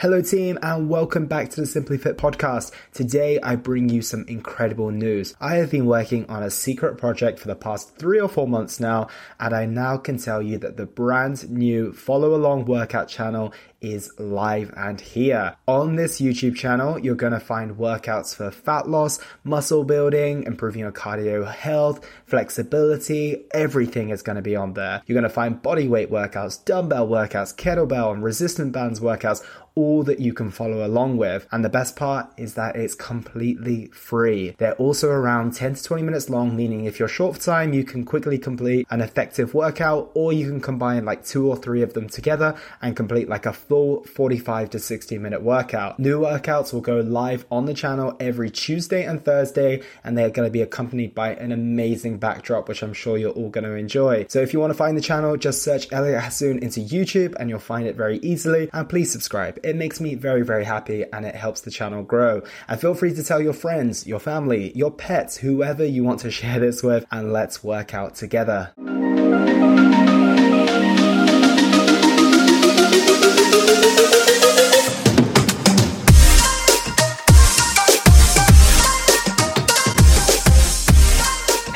Hello, team, and welcome back to the Simply Fit podcast. Today, I bring you some incredible news. I have been working on a secret project for the past three or four months now, and I now can tell you that the brand new follow along workout channel is live and here. On this YouTube channel, you're going to find workouts for fat loss, muscle building, improving your cardio health, flexibility, everything is going to be on there. You're going to find body weight workouts, dumbbell workouts, kettlebell and resistant bands workouts, all that you can follow along with. And the best part is that it's completely free. They're also around 10 to 20 minutes long, meaning if you're short for time, you can quickly complete an effective workout, or you can combine like two or three of them together and complete like a full 45 to 60 minute workout. New workouts will go live on the channel every Tuesday and Thursday, and they're going to be accompanied by an amazing backdrop, which I'm sure you're all going to enjoy. So if you want to find the channel, just search Elliot Hasoon into YouTube and you'll find it very easily. And please subscribe. It makes me very, very happy and it helps the channel grow. And feel free to tell your friends, your family, your pets, whoever you want to share this with, and let's work out together.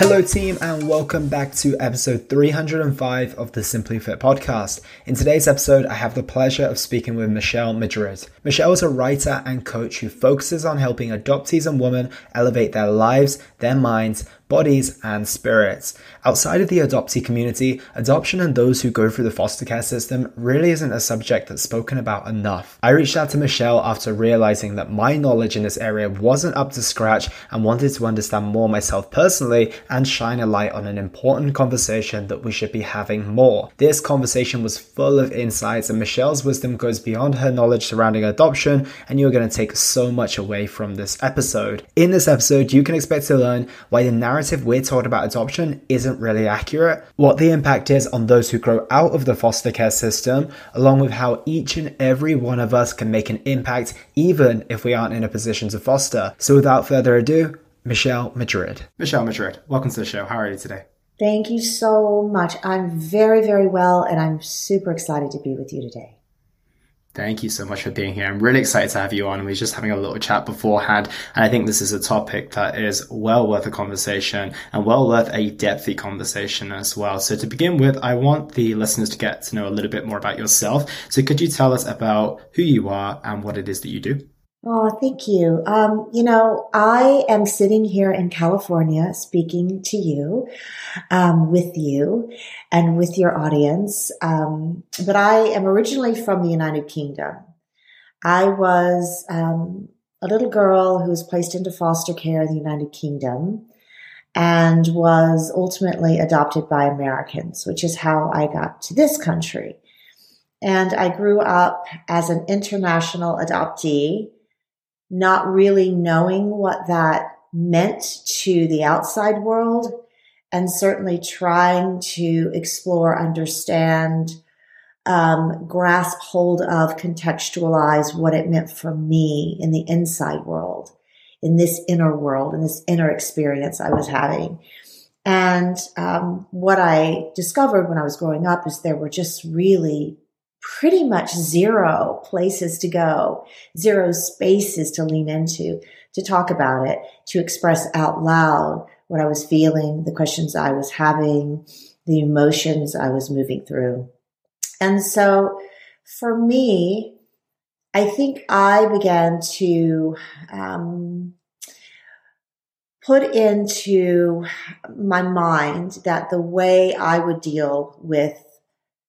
Hello, team, and welcome back to episode 305 of the Simply Fit podcast. In today's episode, I have the pleasure of speaking with Michelle Madrid. Michelle is a writer and coach who focuses on helping adoptees and women elevate their lives, their minds, bodies, and spirits. Outside of the adoptee community, adoption and those who go through the foster care system really isn't a subject that's spoken about enough. I reached out to Michelle after realizing that my knowledge in this area wasn't up to scratch and wanted to understand more myself personally and shine a light on an important conversation that we should be having more. This conversation was full of insights, and Michelle's wisdom goes beyond her knowledge surrounding adoption, and you're going to take so much away from this episode. In this episode, you can expect to learn why the narrative narrative we're told about adoption isn't really accurate, what the impact is on those who grow out of the foster care system, along with how each and every one of us can make an impact even if we aren't in a position to foster. So without further ado, Michelle Madrid. Michelle Madrid, welcome to the show. How are you today? Thank you so much. I'm very, very well, and I'm super excited to be with you today. Thank you so much for being here. I'm really excited to have you on. We were just having a little chat beforehand, and I think this is a topic that is well worth a conversation and well worth a depthy conversation as well. So to begin with, I want the listeners to get to know a little bit more about yourself. So could you tell us about who you are and what it is that you do? Oh, thank you. Um, you know, I am sitting here in California speaking to you, um, with you and with your audience. Um, but I am originally from the United Kingdom. I was, um, a little girl who was placed into foster care in the United Kingdom and was ultimately adopted by Americans, which is how I got to this country. And I grew up as an international adoptee not really knowing what that meant to the outside world and certainly trying to explore, understand, um, grasp hold of, contextualize what it meant for me in the inside world, in this inner world, in this inner experience I was having. And um, what I discovered when I was growing up is there were just really pretty much zero places to go, zero spaces to lean into, to talk about it, to express out loud what I was feeling, the questions I was having, the emotions I was moving through. And so for me, I think I began to um, put into my mind that the way I would deal with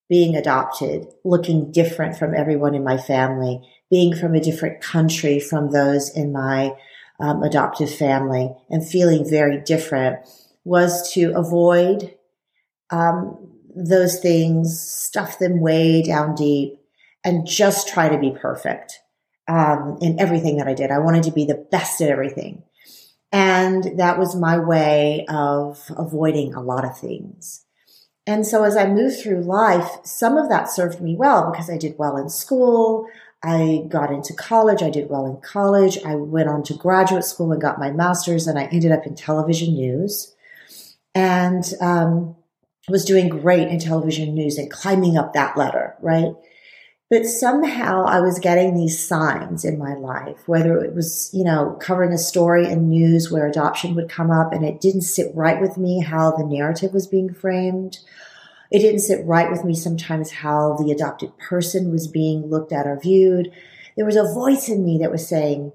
being adopted, looking different from everyone in my family, being from a different country from those in my um, adoptive family, and feeling very different was to avoid um, those things, stuff them way down deep, and just try to be perfect um, in everything that I did. I wanted to be the best at everything. And that was my way of avoiding a lot of things. And so as I moved through life, some of that served me well because I did well in school. I got into college. I did well in college. I went on to graduate school and got my master's and I ended up in television news and, um, was doing great in television news and climbing up that ladder, right? But somehow I was getting these signs in my life, whether it was, you know, covering a story in news where adoption would come up and it didn't sit right with me how the narrative was being framed. It didn't sit right with me sometimes how the adopted person was being looked at or viewed. There was a voice in me that was saying,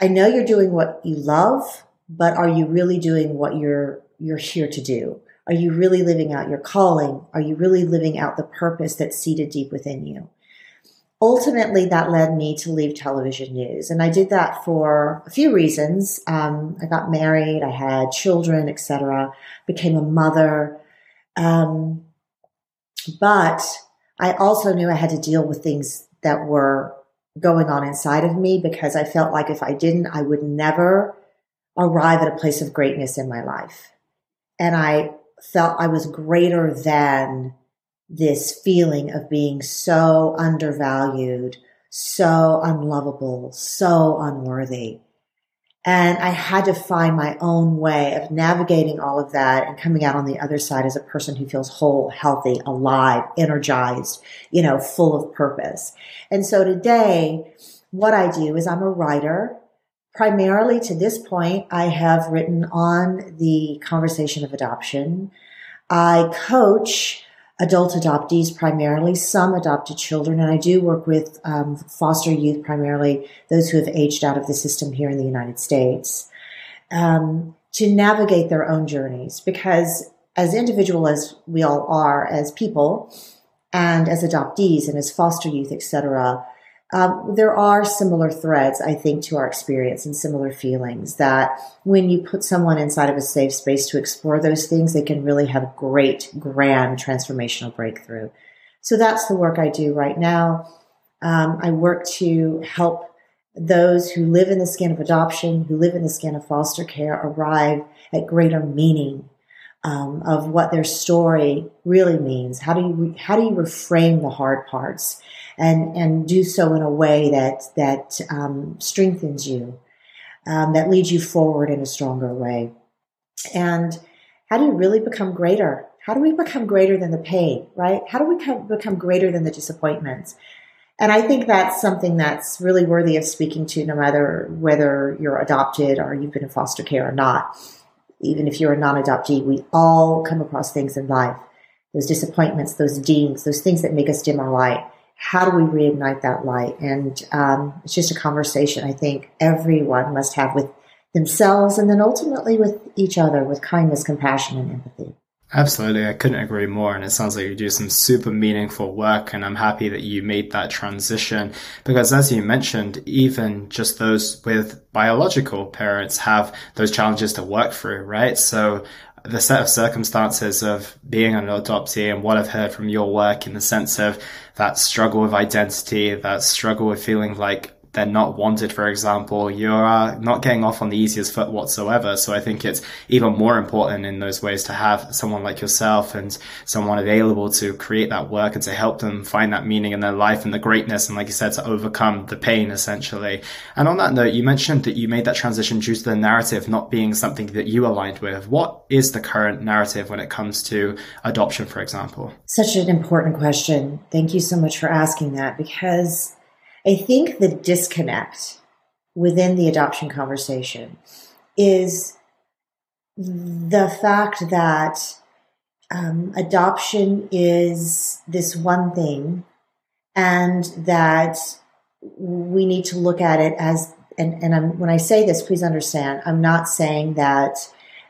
I know you're doing what you love, but are you really doing what you're, you're here to do? Are you really living out your calling? Are you really living out the purpose that's seated deep within you? Ultimately, that led me to leave television news. And I did that for a few reasons. Um, I got married, I had children, etc., became a mother. Um, but I also knew I had to deal with things that were going on inside of me because I felt like if I didn't, I would never arrive at a place of greatness in my life. And I felt I was greater than this feeling of being so undervalued, so unlovable, so unworthy. And I had to find my own way of navigating all of that and coming out on the other side as a person who feels whole, healthy, alive, energized, you know, full of purpose. And so today, what I do is I'm a writer primarily to this point, I have written on the conversation of adoption. I coach adult adoptees primarily, some adopted children, and I do work with um, foster youth primarily, those who have aged out of the system here in the United States, um, to navigate their own journeys. Because as individual as we all are as people, and as adoptees and as foster youth, etc., um, there are similar threads, I think, to our experience and similar feelings that when you put someone inside of a safe space to explore those things, they can really have great, grand transformational breakthrough. So that's the work I do right now. Um, I work to help those who live in the skin of adoption, who live in the skin of foster care, arrive at greater meaning um, of what their story really means. How do you how do you reframe the hard parts? And and do so in a way that that um, strengthens you, um, that leads you forward in a stronger way. And how do you really become greater? How do we become greater than the pain, right? How do we come, become greater than the disappointments? And I think that's something that's really worthy of speaking to, no matter whether you're adopted or you've been in foster care or not. Even if you're a non adoptee, we all come across things in life those disappointments, those dings, those things that make us dim our light how do we reignite that light? And um, it's just a conversation I think everyone must have with themselves and then ultimately with each other with kindness, compassion, and empathy. Absolutely. I couldn't agree more. And it sounds like you do some super meaningful work. And I'm happy that you made that transition because as you mentioned, even just those with biological parents have those challenges to work through, right? So the set of circumstances of being an adoptee and what I've heard from your work in the sense of that struggle with identity, that struggle with feeling like they're not wanted, for example, you're uh, not getting off on the easiest foot whatsoever. So I think it's even more important in those ways to have someone like yourself and someone available to create that work and to help them find that meaning in their life and the greatness. And like you said, to overcome the pain essentially. And on that note, you mentioned that you made that transition due to the narrative not being something that you aligned with. What is the current narrative when it comes to adoption, for example? Such an important question. Thank you so much for asking that because I think the disconnect within the adoption conversation is the fact that um, adoption is this one thing and that we need to look at it as and, and I'm, when I say this, please understand, I'm not saying that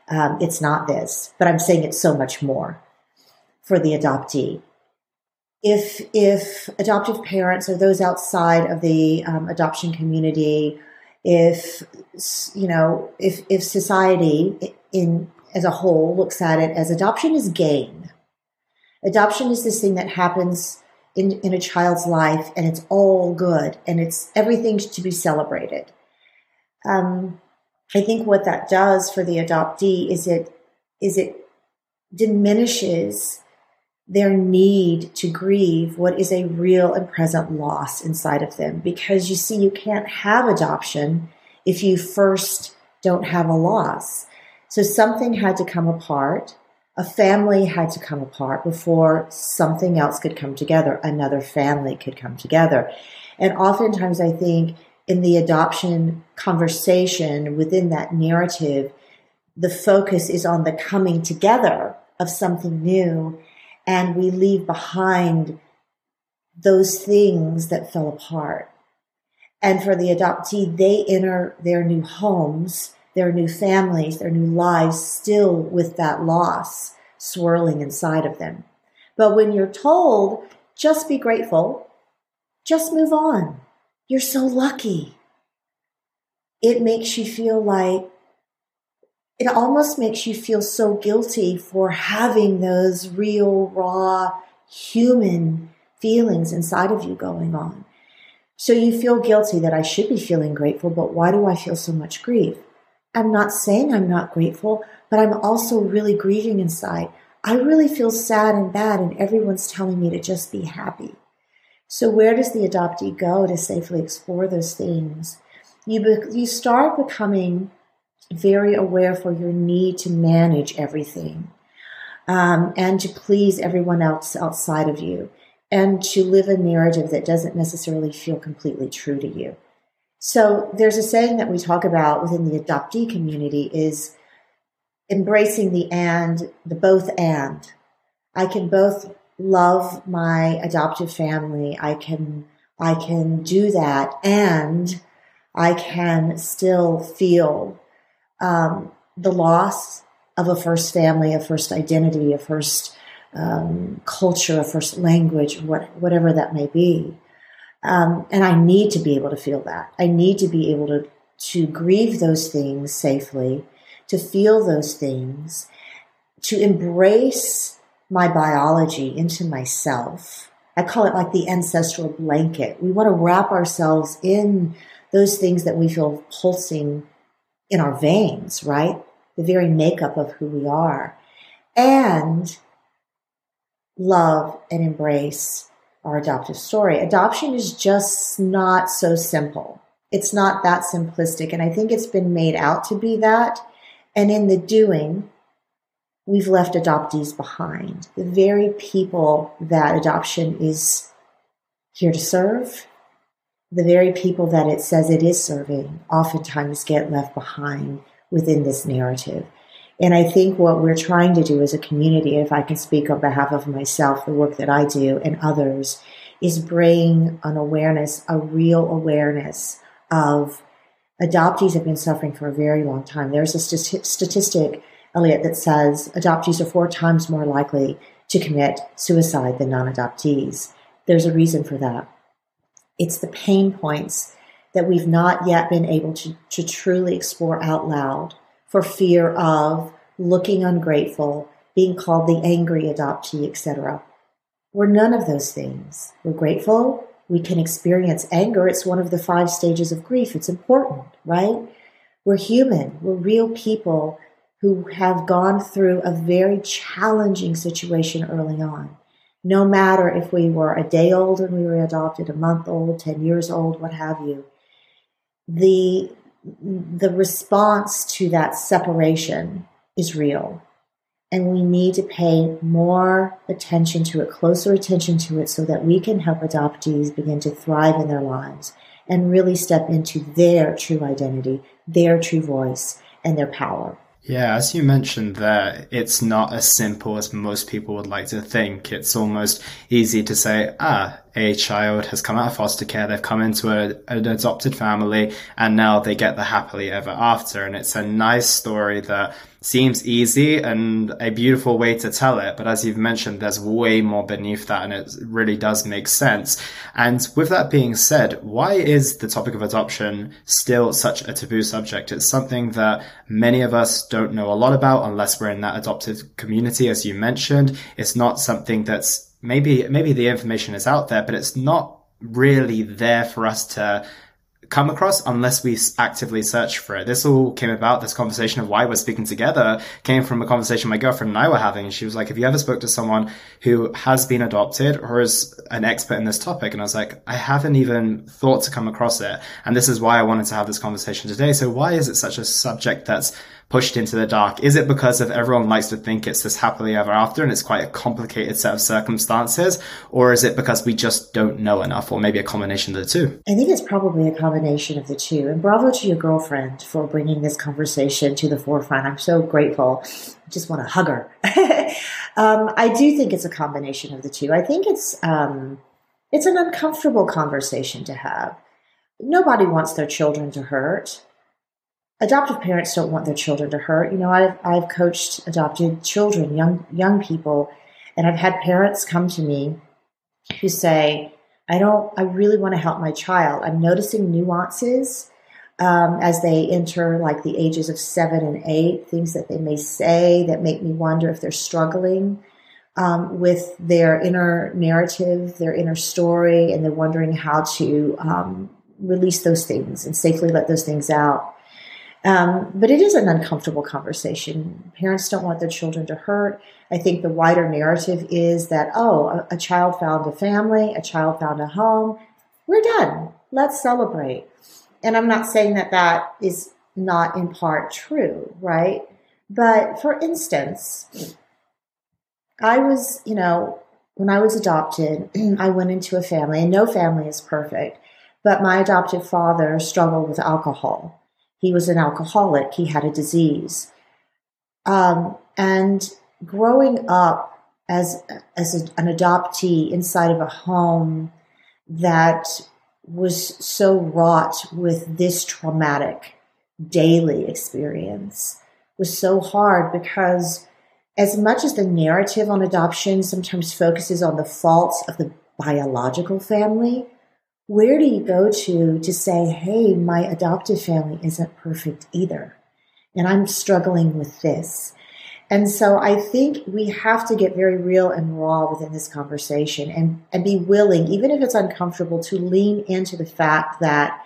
um, it's not this, but I'm saying it's so much more for the adoptee if if adoptive parents or those outside of the um, adoption community, if you know, if if society in as a whole looks at it as adoption is gain, adoption is this thing that happens in in a child's life, and it's all good, and it's everything to be celebrated. Um, I think what that does for the adoptee is it is it diminishes their need to grieve what is a real and present loss inside of them. Because you see, you can't have adoption if you first don't have a loss. So something had to come apart a family had to come apart before something else could come together, another family could come together. And oftentimes, I think in the adoption conversation within that narrative, the focus is on the coming together of something new, and we leave behind those things that fell apart. And for the adoptee, they enter their new homes, their new families, their new lives still with that loss swirling inside of them. But when you're told, just be grateful, just move on. You're so lucky. It makes you feel like, it almost makes you feel so guilty for having those real, raw, human feelings inside of you going on. So you feel guilty that I should be feeling grateful, but why do I feel so much grief? I'm not saying I'm not grateful, but I'm also really grieving inside. I really feel sad and bad, and everyone's telling me to just be happy. So, where does the adoptee go to safely explore those things? You, be, you start becoming very aware for your need to manage everything um, and to please everyone else outside of you and to live a narrative that doesn't necessarily feel completely true to you. So there's a saying that we talk about within the adoptee community is embracing the and, the both and. I can both love my adoptive family. I can, I can do that and I can still feel, um, the loss of a first family, a first identity, a first um, culture, a first language, what, whatever that may be. Um, and I need to be able to feel that. I need to be able to, to grieve those things safely, to feel those things, to embrace my biology into myself. I call it like the ancestral blanket. We want to wrap ourselves in those things that we feel pulsing in our veins, right? The very makeup of who we are. And love and embrace our adoptive story. Adoption is just not so simple. It's not that simplistic. And I think it's been made out to be that. And in the doing, we've left adoptees behind. The very people that adoption is here to serve, the very people that it says it is serving, oftentimes get left behind within this narrative. And I think what we're trying to do as a community, if I can speak on behalf of myself, the work that I do and others, is bring an awareness, a real awareness of adoptees have been suffering for a very long time. There's a st- statistic, Elliot, that says adoptees are four times more likely to commit suicide than non adoptees. There's a reason for that. It's the pain points that we've not yet been able to, to truly explore out loud for fear of looking ungrateful, being called the angry adoptee, etc. We're none of those things. We're grateful. We can experience anger. It's one of the five stages of grief. It's important, right? We're human. We're real people who have gone through a very challenging situation early on. No matter if we were a day old and we were adopted, a month old, 10 years old, what have you. The the response to that separation is real. And we need to pay more attention to it, closer attention to it, so that we can help adoptees begin to thrive in their lives and really step into their true identity, their true voice, and their power. Yeah, as you mentioned there, it's not as simple as most people would like to think. It's almost easy to say, ah, a child has come out of foster care, they've come into a, an adopted family, and now they get the happily ever after. And it's a nice story that seems easy and a beautiful way to tell it. But as you've mentioned, there's way more beneath that, and it really does make sense. And with that being said, why is the topic of adoption still such a taboo subject? It's something that many of us don't know a lot about unless we're in that adopted community, as you mentioned. It's not something that's maybe maybe the information is out there, but it's not really there for us to come across unless we actively search for it. This all came about, this conversation of why we're speaking together came from a conversation my girlfriend and I were having. She was like, have you ever spoke to someone who has been adopted or is an expert in this topic? And I was like, I haven't even thought to come across it. And this is why I wanted to have this conversation today. So why is it such a subject that's pushed into the dark? Is it because of everyone likes to think it's this happily ever after and it's quite a complicated set of circumstances? Or is it because we just don't know enough or maybe a combination of the two? I think it's probably a combination of the two. And bravo to your girlfriend for bringing this conversation to the forefront. I'm so grateful. I just want to hug her. um, I do think it's a combination of the two. I think it's, um, it's an uncomfortable conversation to have. Nobody wants their children to hurt adoptive parents don't want their children to hurt. You know, I've I've coached adopted children, young young people, and I've had parents come to me who say, "I don't. I really want to help my child. I'm noticing nuances." Um, as they enter like the ages of seven and eight, things that they may say that make me wonder if they're struggling um, with their inner narrative, their inner story, and they're wondering how to um, release those things and safely let those things out. Um, but it is an uncomfortable conversation. Parents don't want their children to hurt. I think the wider narrative is that, oh, a, a child found a family, a child found a home. We're done. Let's celebrate. And I'm not saying that that is not in part true, right? But for instance, I was, you know, when I was adopted, I went into a family, and no family is perfect, but my adoptive father struggled with alcohol. He was an alcoholic. He had a disease. Um, and growing up as, as a, an adoptee inside of a home that was so wrought with this traumatic daily experience was so hard because as much as the narrative on adoption sometimes focuses on the faults of the biological family, where do you go to to say, hey, my adoptive family isn't perfect either? And I'm struggling with this. And so I think we have to get very real and raw within this conversation and, and be willing, even if it's uncomfortable, to lean into the fact that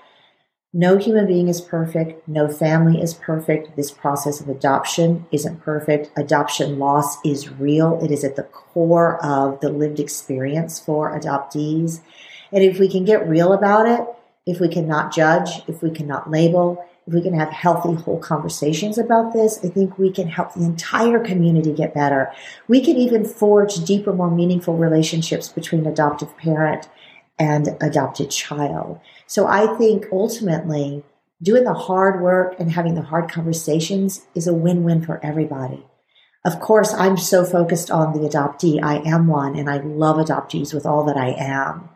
no human being is perfect. No family is perfect. This process of adoption isn't perfect. Adoption loss is real. It is at the core of the lived experience for adoptees. And if we can get real about it, if we cannot judge, if we cannot label, if we can have healthy, whole conversations about this, I think we can help the entire community get better. We can even forge deeper, more meaningful relationships between adoptive parent and adopted child. So I think ultimately doing the hard work and having the hard conversations is a win-win for everybody. Of course, I'm so focused on the adoptee. I am one and I love adoptees with all that I am.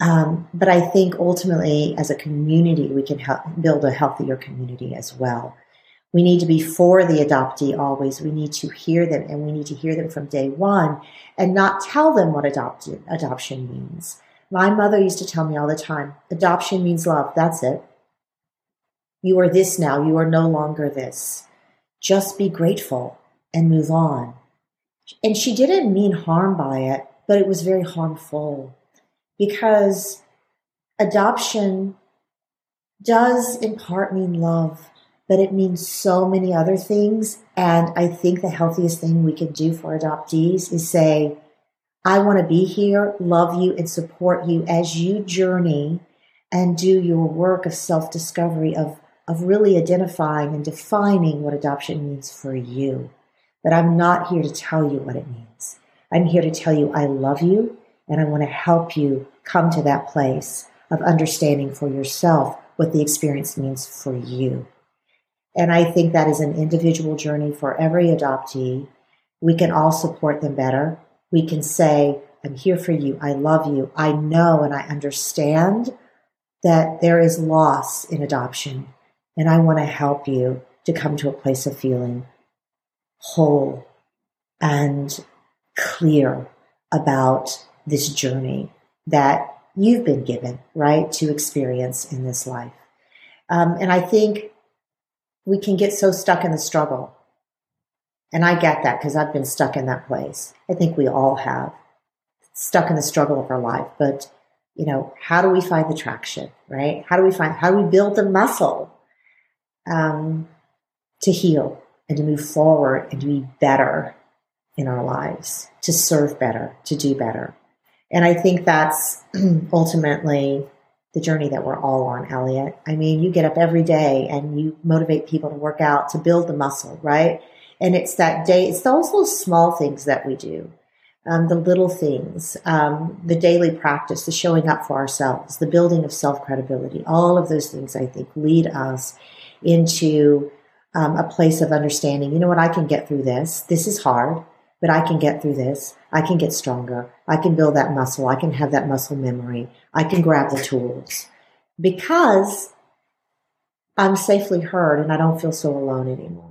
Um, but I think ultimately, as a community, we can help build a healthier community as well. We need to be for the adoptee always. We need to hear them and we need to hear them from day one and not tell them what adoption, adoption means. My mother used to tell me all the time adoption means love. That's it. You are this now. You are no longer this. Just be grateful and move on. And she didn't mean harm by it, but it was very harmful because adoption does in part mean love, but it means so many other things. And I think the healthiest thing we can do for adoptees is say, I want to be here, love you, and support you as you journey and do your work of self discovery, of, of really identifying and defining what adoption means for you. But I'm not here to tell you what it means. I'm here to tell you I love you and I want to help you come to that place of understanding for yourself what the experience means for you. And I think that is an individual journey for every adoptee. We can all support them better. We can say, I'm here for you. I love you. I know and I understand that there is loss in adoption. And I want to help you to come to a place of feeling whole and clear about this journey that you've been given, right, to experience in this life. Um, and I think we can get so stuck in the struggle. And I get that because I've been stuck in that place. I think we all have stuck in the struggle of our life. But, you know, how do we find the traction, right? How do we find, how do we build the muscle um, to heal and to move forward and to be better in our lives, to serve better, to do better? And I think that's ultimately the journey that we're all on, Elliot. I mean, you get up every day and you motivate people to work out, to build the muscle, right? And it's that day, it's those little small things that we do. Um, the little things, um, the daily practice, the showing up for ourselves, the building of self credibility, all of those things I think lead us into um, a place of understanding. You know what? I can get through this. This is hard, but I can get through this. I can get stronger. I can build that muscle. I can have that muscle memory. I can grab the tools because I'm safely heard and I don't feel so alone anymore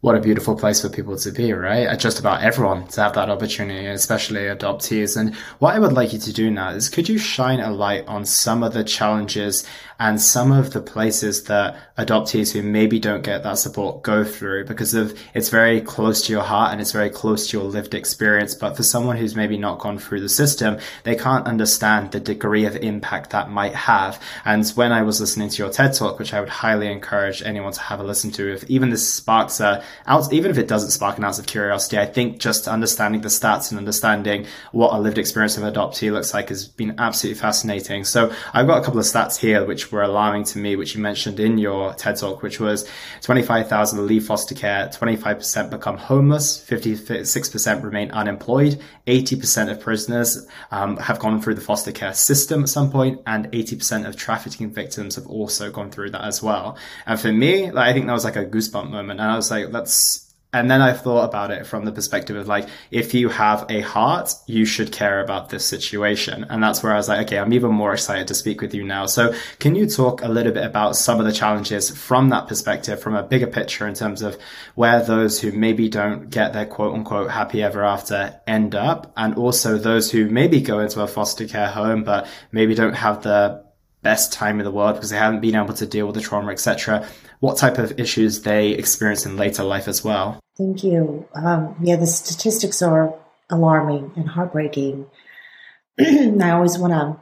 what a beautiful place for people to be, right? Just about everyone to have that opportunity, especially adoptees. And what I would like you to do now is could you shine a light on some of the challenges and some of the places that adoptees who maybe don't get that support go through because of it's very close to your heart and it's very close to your lived experience. But for someone who's maybe not gone through the system, they can't understand the degree of impact that might have. And when I was listening to your TED talk, which I would highly encourage anyone to have a listen to, if even this sparks a even if it doesn't spark an ounce of curiosity, I think just understanding the stats and understanding what a lived experience of adoptee looks like has been absolutely fascinating. So I've got a couple of stats here which were alarming to me, which you mentioned in your TED talk, which was 25,000 leave foster care, 25% become homeless, 56% remain unemployed, 80% of prisoners um, have gone through the foster care system at some point, and 80% of trafficking victims have also gone through that as well. And for me, like, I think that was like a goosebump moment. And I was like, let's and then I thought about it from the perspective of like, if you have a heart, you should care about this situation. And that's where I was like, okay, I'm even more excited to speak with you now. So can you talk a little bit about some of the challenges from that perspective, from a bigger picture in terms of where those who maybe don't get their quote unquote happy ever after end up? And also those who maybe go into a foster care home, but maybe don't have the best time in the world because they haven't been able to deal with the trauma, etc. What type of issues they experience in later life as well? Thank you. Um, yeah, the statistics are alarming and heartbreaking. I always want to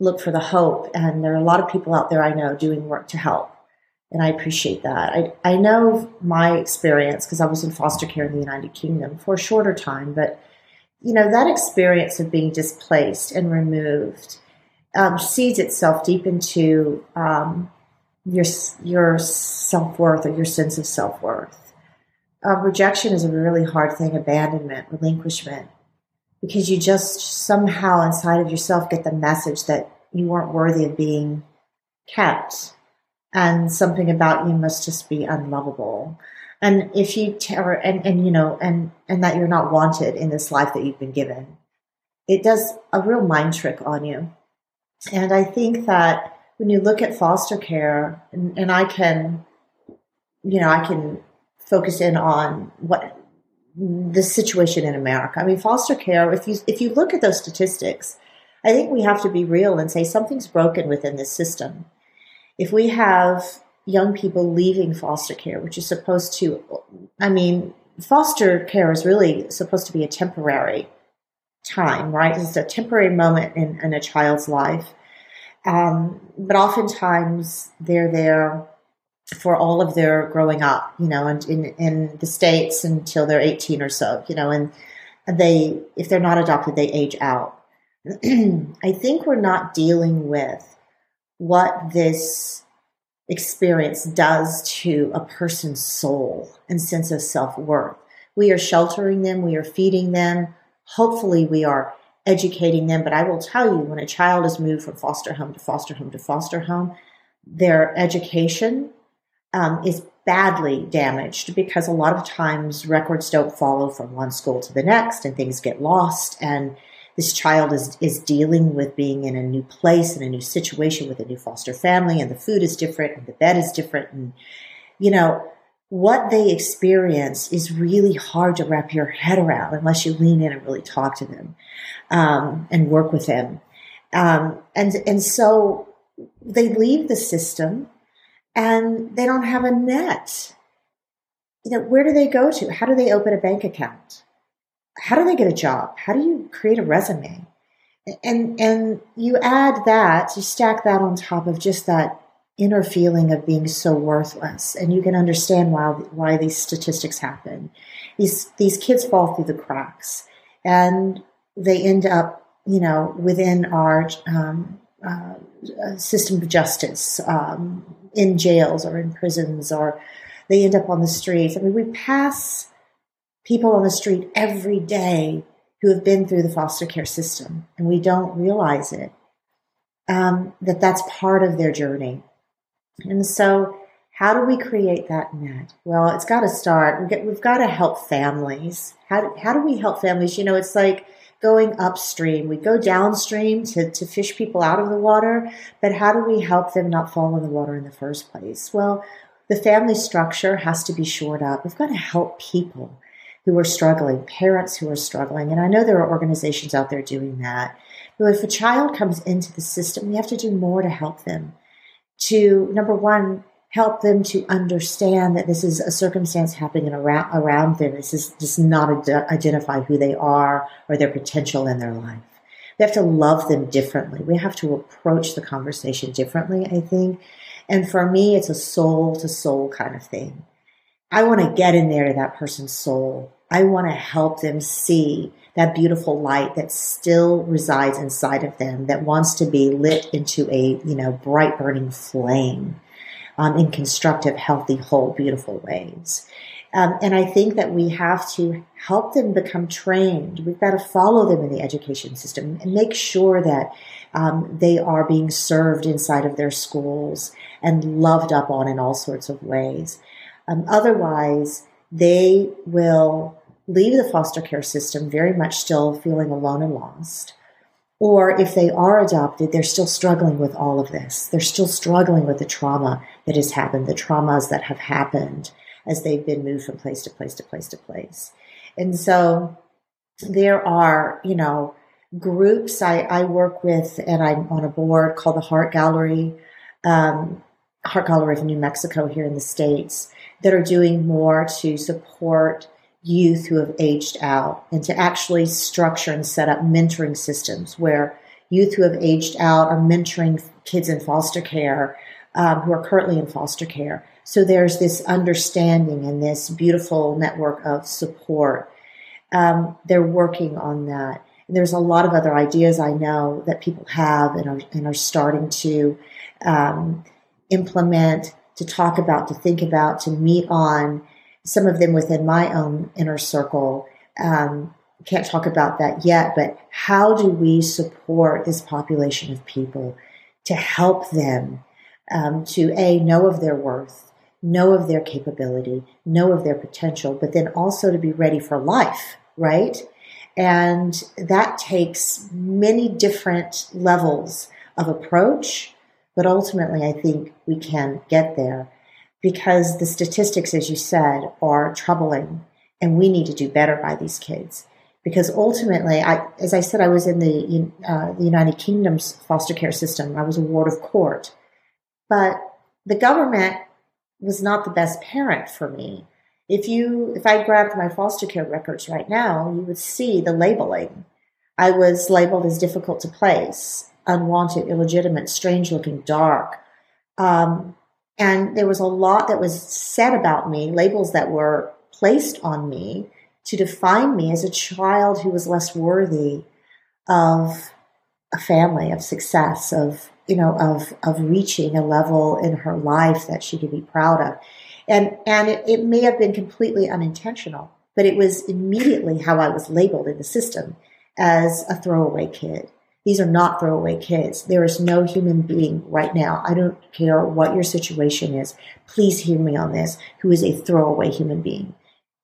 look for the hope, and there are a lot of people out there I know doing work to help, and I appreciate that. I, I know my experience because I was in foster care in the United Kingdom for a shorter time, but you know that experience of being displaced and removed um, seeds itself deep into um, your your self worth or your sense of self worth. Uh, rejection is a really hard thing. Abandonment, relinquishment, because you just somehow inside of yourself get the message that you weren't worthy of being kept, and something about you must just be unlovable. And if you tell and and you know and and that you're not wanted in this life that you've been given, it does a real mind trick on you and I think that when you look at foster care, and, and I can, you know, I can focus in on what the situation in America. I mean, foster care. If you if you look at those statistics, I think we have to be real and say something's broken within this system. If we have young people leaving foster care, which is supposed to, I mean, foster care is really supposed to be a temporary time, right? It's a temporary moment in, in a child's life. Um, but oftentimes they're there for all of their growing up, you know, and in, in the States until they're 18 or so, you know, and they, if they're not adopted, they age out. I think we're not dealing with what this experience does to a person's soul and sense of self worth. We are sheltering them, we are feeding them, Hopefully, we are educating them. But I will tell you, when a child is moved from foster home to foster home to foster home, their education um, is badly damaged because a lot of times records don't follow from one school to the next and things get lost. And this child is, is dealing with being in a new place, in a new situation with a new foster family, and the food is different and the bed is different. And, you know, what they experience is really hard to wrap your head around unless you lean in and really talk to them um, and work with them. Um, and and so they leave the system and they don't have a net. You know, where do they go to? How do they open a bank account? How do they get a job? How do you create a resume? And and you add that, you stack that on top of just that inner feeling of being so worthless and you can understand why why these statistics happen these these kids fall through the cracks and they end up you know within our um, uh, system of justice um, in jails or in prisons, or they end up on the streets. I mean, we pass people on the street every day who have been through the foster care system, and we don't realize it. Um, that that's part of their journey, and so how do we create that net? Well, it's got to start. We've got to help families. How how do we help families? You know, it's like going upstream. We go downstream to, to fish people out of the water, but how do we help them not fall in the water in the first place? Well, the family structure has to be shored up. We've got to help people who are struggling, parents who are struggling. And I know there are organizations out there doing that. But if a child comes into the system, we have to do more to help them. To, number one, help them to understand that this is a circumstance happening around, around them. This is just not ad- identify who they are or their potential in their life. We have to love them differently. We have to approach the conversation differently, I think. And for me, it's a soul to soul kind of thing. I want to get in there to that person's soul. I want to help them see that beautiful light that still resides inside of them that wants to be lit into a, you know, bright burning flame um, in constructive, healthy, whole, beautiful ways. Um, and I think that we have to help them become trained. We've got to follow them in the education system and make sure that um, they are being served inside of their schools and loved up on in all sorts of ways. Um, otherwise, they will leave the foster care system very much still feeling alone and lost. Or if they are adopted, they're still struggling with all of this. They're still struggling with the trauma that has happened, the traumas that have happened as they've been moved from place to place to place to place. And so there are, you know, groups I, I work with, and I'm on a board called the Heart Gallery, um, Heart Gallery of New Mexico here in the States, that are doing more to support youth who have aged out and to actually structure and set up mentoring systems where youth who have aged out are mentoring kids in foster care um, who are currently in foster care. So there's this understanding and this beautiful network of support. Um, they're working on that. And there's a lot of other ideas I know that people have and are, and are starting to um, implement, to talk about, to think about, to meet on some of them within my own inner circle. Um, can't talk about that yet, but how do we support this population of people to help them um, to a know of their worth, know of their capability, know of their potential, but then also to be ready for life, right? And that takes many different levels of approach, but ultimately, I think we can get there because the statistics, as you said, are troubling and we need to do better by these kids. Because ultimately, I, as I said, I was in the, uh, the United Kingdom's foster care system. I was a ward of court. But the government was not the best parent for me. If you, if I grabbed my foster care records right now, you would see the labeling. I was labeled as difficult to place, unwanted, illegitimate, strange looking, dark. Um, and there was a lot that was said about me, labels that were placed on me to define me as a child who was less worthy of a family, of success, of you know, of of reaching a level in her life that she could be proud of. And and it, it may have been completely unintentional, but it was immediately how I was labeled in the system as a throwaway kid, these are not throwaway kids. There is no human being right now. I don't care what your situation is. Please hear me on this, who is a throwaway human being.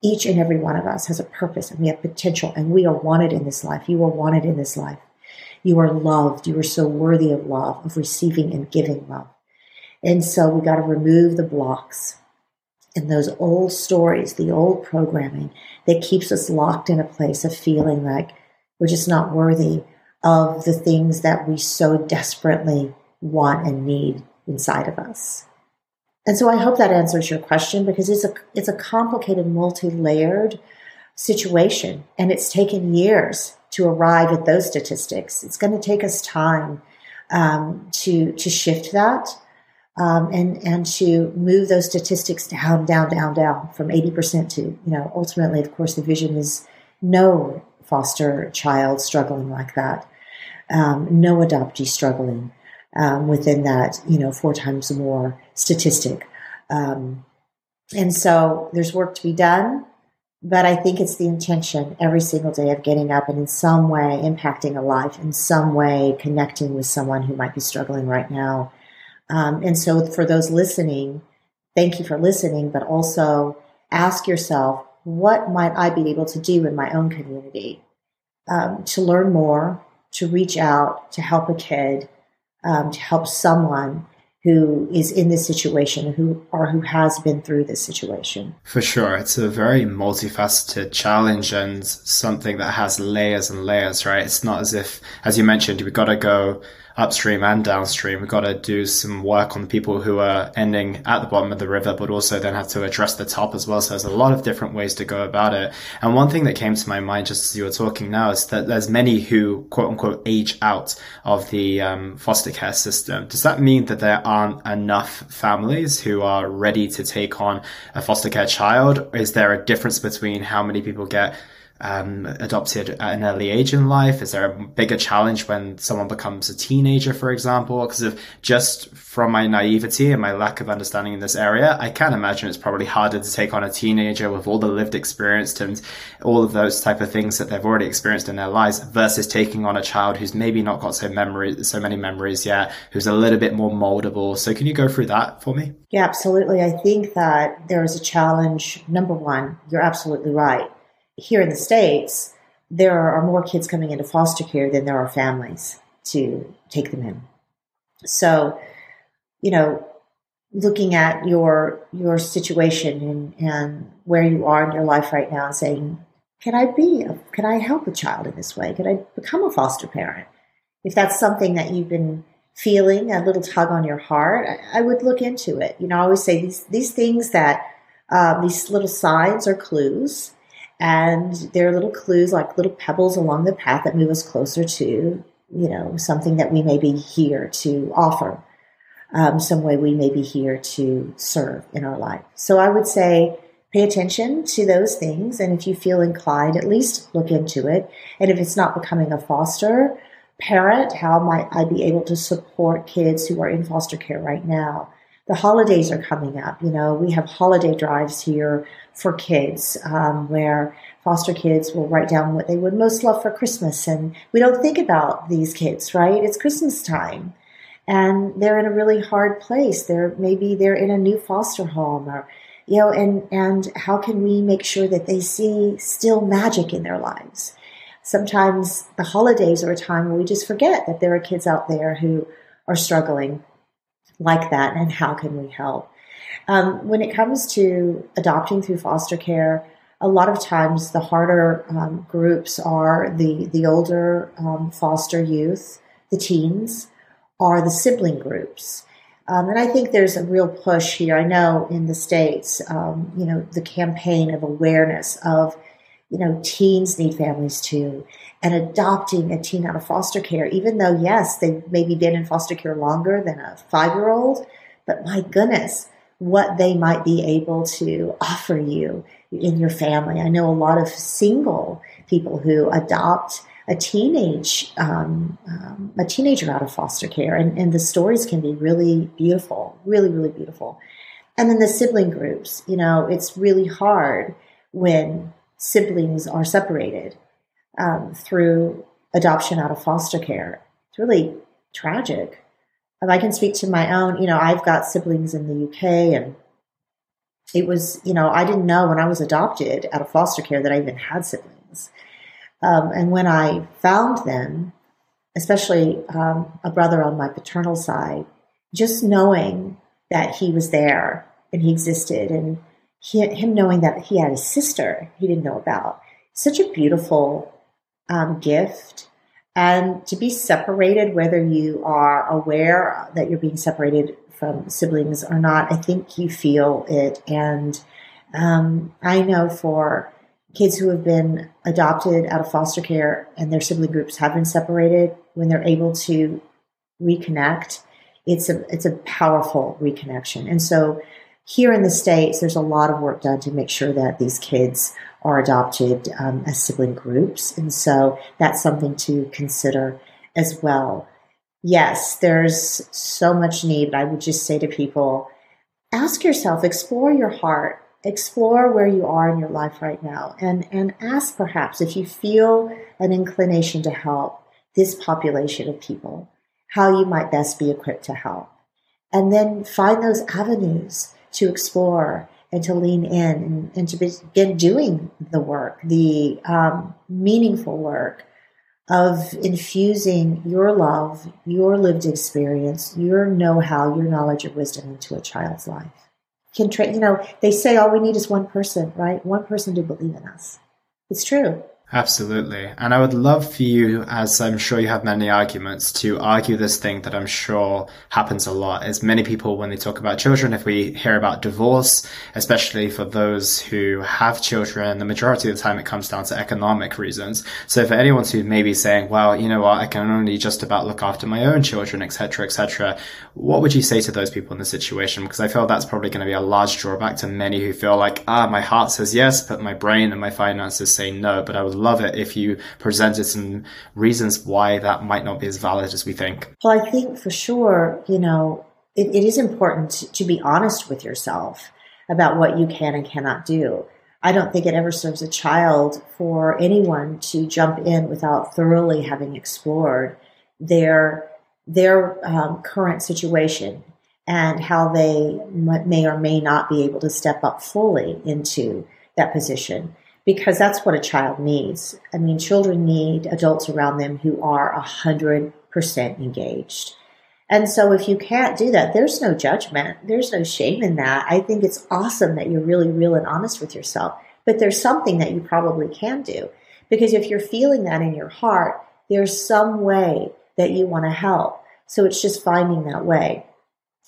Each and every one of us has a purpose and we have potential and we are wanted in this life. You are wanted in this life. You are loved. You are so worthy of love, of receiving and giving love. And so we got to remove the blocks and those old stories, the old programming that keeps us locked in a place of feeling like we're just not worthy of the things that we so desperately want and need inside of us. And so I hope that answers your question because it's a it's a complicated, multi-layered situation and it's taken years to arrive at those statistics. It's going to take us time um, to to shift that um, and and to move those statistics down, down, down, down from eighty percent to you know ultimately, of course, the vision is no foster child struggling like that um, no adoptee struggling. um, within that, you know, four times more statistic. Um, and so there's work to be done, but I think it's the intention every single day of getting up and in some way impacting a life, in some way connecting with someone who might be struggling right now. Um, and so for those listening, thank you for listening, but also ask yourself, what might I be able to do in my own community um, to learn more, to reach out, to help a kid, um, to help someone who is in this situation who or who has been through this situation. For sure. It's a very multifaceted challenge and something that has layers and layers, right? It's not as if, as you mentioned, we've got to go upstream and downstream. We've got to do some work on the people who are ending at the bottom of the river, but also then have to address the top as well. So there's a lot of different ways to go about it. And one thing that came to my mind just as you were talking now is that there's many who quote unquote age out of the um, foster care system. Does that mean that there aren't enough families who are ready to take on a foster care child? Is there a difference between how many people get um, adopted at an early age in life? Is there a bigger challenge when someone becomes a teenager, for example? Because of just from my naivety and my lack of understanding in this area, I can imagine it's probably harder to take on a teenager with all the lived experience and all of those type of things that they've already experienced in their lives versus taking on a child who's maybe not got so memory, so many memories yet, who's a little bit more moldable. So can you go through that for me? Yeah, absolutely. I think that there is a challenge. Number one, you're absolutely right here in the States, there are more kids coming into foster care than there are families to take them in. So, you know, looking at your your situation and, and where you are in your life right now and saying, can I be, a, can I help a child in this way? Can I become a foster parent? If that's something that you've been feeling, a little tug on your heart, I, I would look into it. You know, I always say these, these things that, uh, these little signs or clues and there are little clues like little pebbles along the path that move us closer to, you know, something that we may be here to offer, um, some way we may be here to serve in our life. So I would say pay attention to those things. And if you feel inclined, at least look into it. And if it's not becoming a foster parent, how might I be able to support kids who are in foster care right now? The holidays are coming up. You know, we have holiday drives here for kids um, where foster kids will write down what they would most love for Christmas. And we don't think about these kids, right? It's Christmas time. And they're in a really hard place. They're maybe they're in a new foster home or you know, and and how can we make sure that they see still magic in their lives? Sometimes the holidays are a time where we just forget that there are kids out there who are struggling like that and how can we help? Um, when it comes to adopting through foster care, a lot of times the harder um, groups are the, the older um, foster youth, the teens, are the sibling groups. Um, and I think there's a real push here. I know in the States, um, you know, the campaign of awareness of, you know, teens need families too and adopting a teen out of foster care, even though, yes, they've maybe been in foster care longer than a five year old, but my goodness, what they might be able to offer you in your family. I know a lot of single people who adopt a teenage um, um, a teenager out of foster care, and, and the stories can be really beautiful, really, really beautiful. And then the sibling groups, you know, it's really hard when siblings are separated um, through adoption out of foster care. It's really tragic. I can speak to my own, you know, I've got siblings in the UK and it was, you know, I didn't know when I was adopted out of foster care that I even had siblings. Um, and when I found them, especially um, a brother on my paternal side, just knowing that he was there and he existed and he, him knowing that he had a sister he didn't know about, such a beautiful um, gift. And to be separated, whether you are aware that you're being separated from siblings or not, I think you feel it. And um, I know for kids who have been adopted out of foster care and their sibling groups have been separated, when they're able to reconnect, it's a it's a powerful reconnection. And so here in the states, there's a lot of work done to make sure that these kids are adopted um, as sibling groups. And so that's something to consider as well. yes, there's so much need. I would just say to people, ask yourself, explore your heart, explore where you are in your life right now, and, and ask perhaps if you feel an inclination to help this population of people, how you might best be equipped to help. And then find those avenues to explore and to lean in and, and to begin doing the work, the um, meaningful work of infusing your love, your lived experience, your know-how, your knowledge, your wisdom into a child's life. Can tra- you know, they say all we need is one person, right? One person to believe in us. It's true. Absolutely. And I would love for you, as I'm sure you have many arguments, to argue this thing that I'm sure happens a lot is many people, when they talk about children, if we hear about divorce, especially for those who have children, the majority of the time it comes down to economic reasons. So for anyone who may be saying, well, you know what, I can only just about look after my own children, etc., etc., what would you say to those people in the situation? Because I feel that's probably going to be a large drawback to many who feel like, ah, my heart says yes, but my brain and my finances say no, but I would love it if you presented some reasons why that might not be as valid as we think. Well, I think for sure, you know, it, it is important to, be honest with yourself about what you can and cannot do. I don't think it ever serves a child for anyone to jump in without thoroughly having explored their their um, current situation and how they may or may not be able to step up fully into that position because that's what a child needs. I mean, children need adults around them who are 100% engaged. And so if you can't do that, there's no judgment. There's no shame in that. I think it's awesome that you're really real and honest with yourself. But there's something that you probably can do. Because if you're feeling that in your heart, there's some way that you want to help. So it's just finding that way.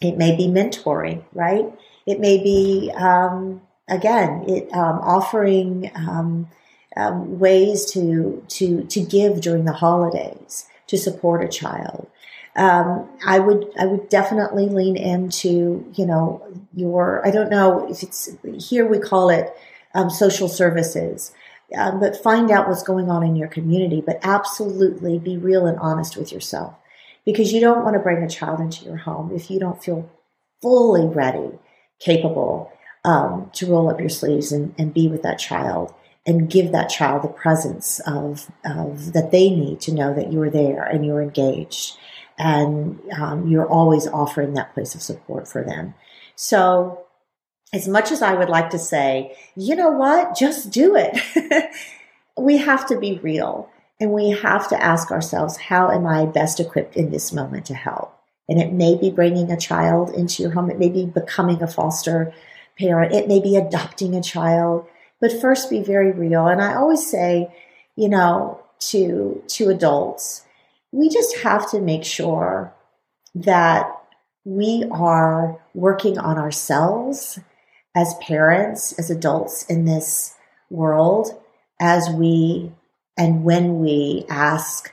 It may be mentoring, right? It may be um, again, it um, offering um, um, ways to to to give during the holidays to support a child. Um, I would I would definitely lean into you know your I don't know if it's here we call it um, social services. Um, but find out what's going on in your community, but absolutely be real and honest with yourself because you don't want to bring a child into your home if you don't feel fully ready, capable, um, to roll up your sleeves and, and be with that child and give that child the presence of, of that they need to know that you're there and you're engaged and um, you're always offering that place of support for them. So, as much as I would like to say, you know what, just do it, we have to be real and we have to ask ourselves, how am I best equipped in this moment to help? And it may be bringing a child into your home, it may be becoming a foster parent. It may be adopting a child, but first be very real. And I always say, you know, to, to adults, we just have to make sure that we are working on ourselves as parents, as adults in this world, as we and when we ask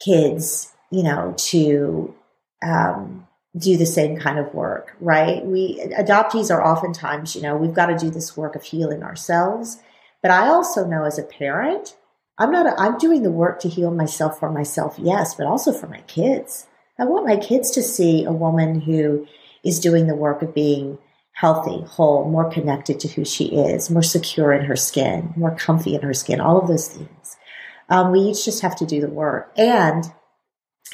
kids, you know, to um, do the same kind of work, right? We adoptees are oftentimes, you know, we've got to do this work of healing ourselves. But I also know as a parent, I'm not, I'm doing the work to heal myself for myself, yes, but also for my kids. I want my kids to see a woman who is doing the work of being healthy, whole, more connected to who she is, more secure in her skin, more comfy in her skin, all of those things. Um, we each just have to do the work. And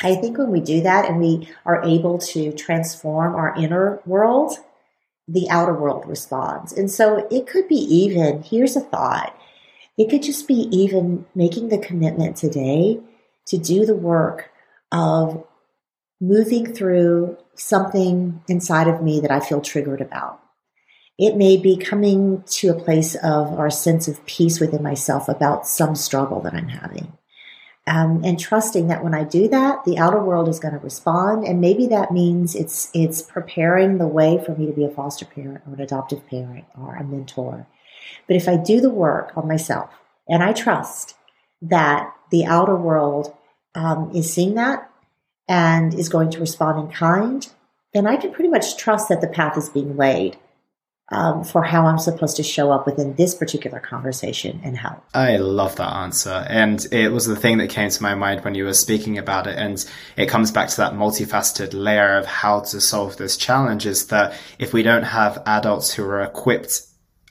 I think when we do that and we are able to transform our inner world, the outer world responds. And so it could be even, here's a thought. It could just be even making the commitment today to do the work of moving through something inside of me that I feel triggered about. It may be coming to a place of our sense of peace within myself about some struggle that I'm having um, and trusting that when I do that, the outer world is going to respond, and maybe that means it's it's preparing the way for me to be a foster parent or an adoptive parent or a mentor. But if I do the work on myself and I trust that the outer world um, is seeing that and is going to respond in kind, then I can pretty much trust that the path is being laid um, for how I'm supposed to show up within this particular conversation and how. I love that answer. And it was the thing that came to my mind when you were speaking about it. And it comes back to that multifaceted layer of how to solve this challenge is that if we don't have adults who are equipped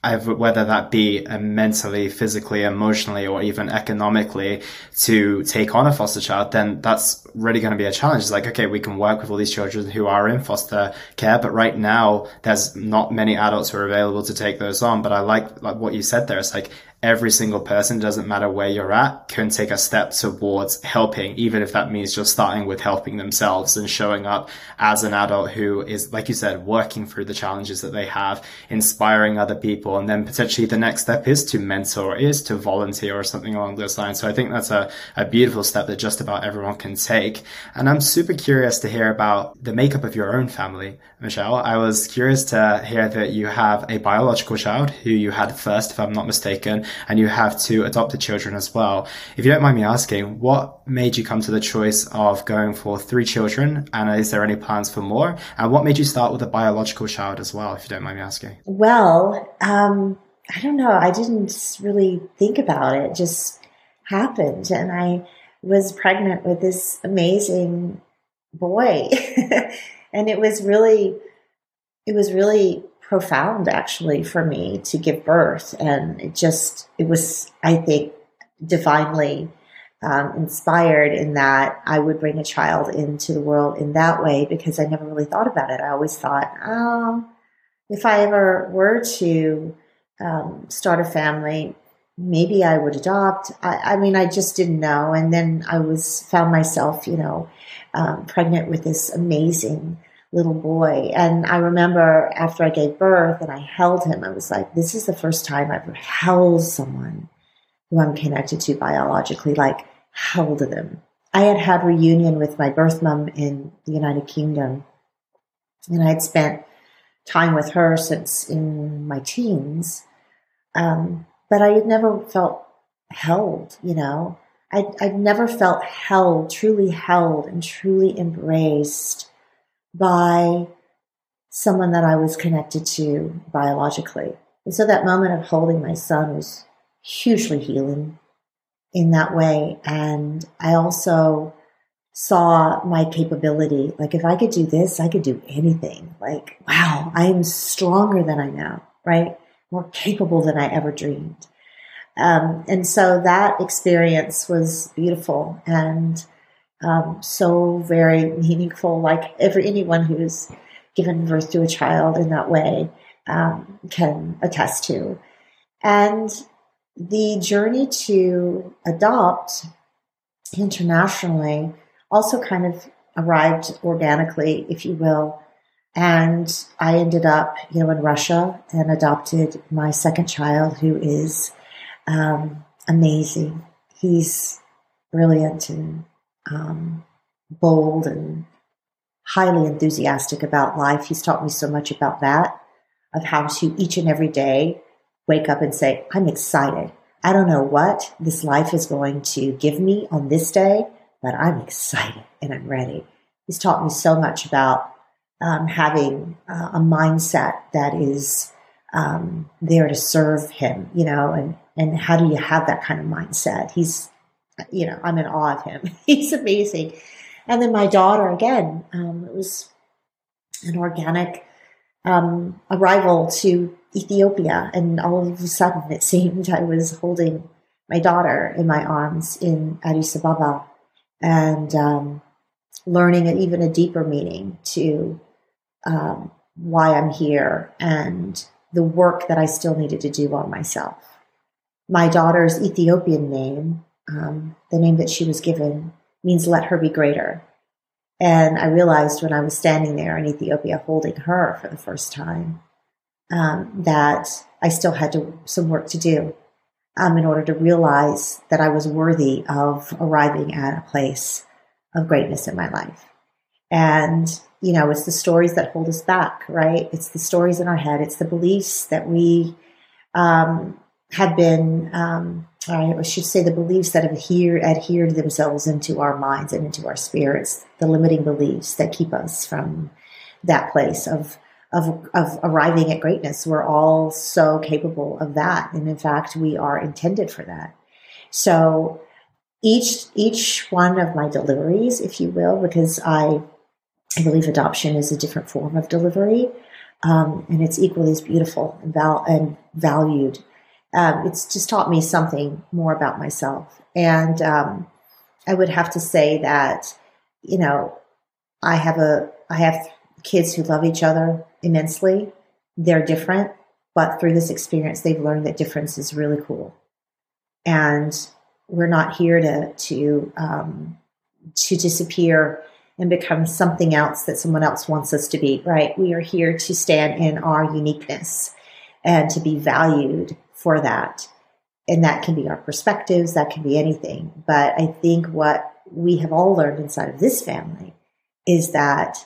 whether that be uh, mentally, physically, emotionally, or even economically to take on a foster child, then that's really going to be a challenge. It's like, okay, we can work with all these children who are in foster care, but right now there's not many adults who are available to take those on. But I like, like what you said there. It's like every single person, doesn't matter where you're at, can take a step towards helping, even if that means just starting with helping themselves and showing up as an adult who is, like you said, working through the challenges that they have, inspiring other people. And then potentially the next step is to mentor, is to volunteer or something along those lines. So I think that's a, a beautiful step that just about everyone can take. And I'm super curious to hear about the makeup of your own family, Michelle. I was curious to hear that you have a biological child who you had first, if I'm not mistaken and you have two adopted children as well. If you don't mind me asking, what made you come to the choice of going for three children? And is there any plans for more? And what made you start with a biological child as well, if you don't mind me asking? Well, um, I don't know. I didn't really think about it. it just happened. And I was pregnant with this amazing boy. and it was really, it was really profound actually for me to give birth. And it just, it was, I think, divinely um, inspired in that I would bring a child into the world in that way because I never really thought about it. I always thought, oh, if I ever were to um, start a family, maybe I would adopt. I, I, mean, I just didn't know. And then I was found myself, you know, um, pregnant with this amazing little boy. And I remember after I gave birth and I held him, I was like, this is the first time I've ever held someone who I'm connected to biologically, like held them. I had had reunion with my birth mom in the United Kingdom, and I had spent time with her since in my teens. Um, but I had never felt held, you know. I'd, I'd never felt held, truly held and truly embraced by someone that I was connected to biologically. And so that moment of holding my son was hugely healing in that way. And I also saw my capability. Like, if I could do this, I could do anything. Like, wow, I am stronger than I know, right? More capable than I ever dreamed. Um, and so that experience was beautiful. And um, so very meaningful. Like every anyone who's given birth to a child in that way um, can attest to. And the journey to adopt internationally also kind of arrived organically, if you will. And I ended up, you know, in Russia and adopted my second child, who is um, amazing. He's brilliant and um, bold and highly enthusiastic about life. He's taught me so much about that, of how to each and every day wake up and say, I'm excited. I don't know what this life is going to give me on this day, but I'm excited and I'm ready. He's taught me so much about um, having uh, a mindset that is um, there to serve him, you know, and, and how do you have that kind of mindset? He's you know, I'm in awe of him. He's amazing. And then my daughter, again, um, it was an organic um, arrival to Ethiopia. And all of a sudden, it seemed I was holding my daughter in my arms in Addis Ababa and um, learning even a deeper meaning to um, why I'm here and the work that I still needed to do on myself. My daughter's Ethiopian name um, the name that she was given means let her be greater. And I realized when I was standing there in Ethiopia holding her for the first time um, that I still had to, some work to do um, in order to realize that I was worthy of arriving at a place of greatness in my life. And, you know, it's the stories that hold us back, right? It's the stories in our head. It's the beliefs that we um, have been um, I should say the beliefs that adhere adhere themselves into our minds and into our spirits, the limiting beliefs that keep us from that place of of, of arriving at greatness. We're all so capable of that. And in fact, we are intended for that. So each, each one of my deliveries, if you will, because I, I believe adoption is a different form of delivery. Um, and it's equally as beautiful and, val- and valued. Um, it's just taught me something more about myself. And um, I would have to say that, you know, I have a I have kids who love each other immensely. They're different, but through this experience, they've learned that difference is really cool. And we're not here to to um, to disappear and become something else that someone else wants us to be. Right? We are here to stand in our uniqueness and to be valued for that. And that can be our perspectives. That can be anything. But I think what we have all learned inside of this family is that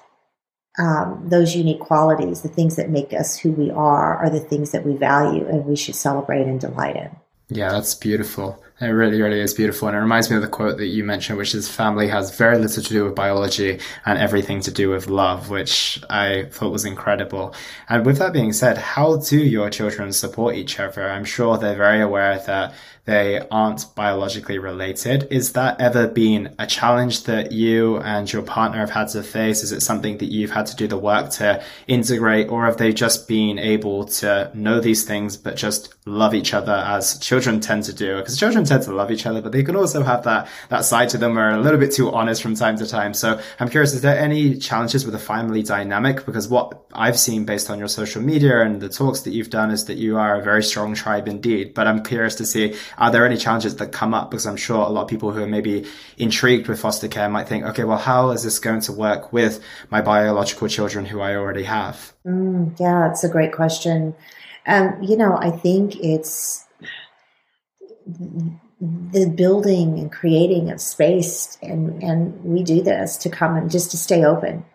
um, those unique qualities, the things that make us who we are, are the things that we value and we should celebrate and delight in. Yeah, that's beautiful. It really, really is beautiful. And it reminds me of the quote that you mentioned, which is family has very little to do with biology and everything to do with love, which I thought was incredible. And with that being said, how do your children support each other? I'm sure they're very aware that they aren't biologically related. Is that ever been a challenge that you and your partner have had to face? Is it something that you've had to do the work to integrate, or have they just been able to know these things but just love each other as children tend to do? Because children tend to love each other, but they can also have that that side to them where a little bit too honest from time to time. So I'm curious, is there any challenges with the family dynamic? Because what I've seen based on your social media and the talks that you've done is that you are a very strong tribe indeed. But I'm curious to see are there any challenges that come up? Because I'm sure a lot of people who are maybe intrigued with foster care might think, okay, well, how is this going to work with my biological children who I already have? Mm, yeah, it's a great question. Um, you know, I think it's the building and creating of space, and and we do this to come and just to stay open.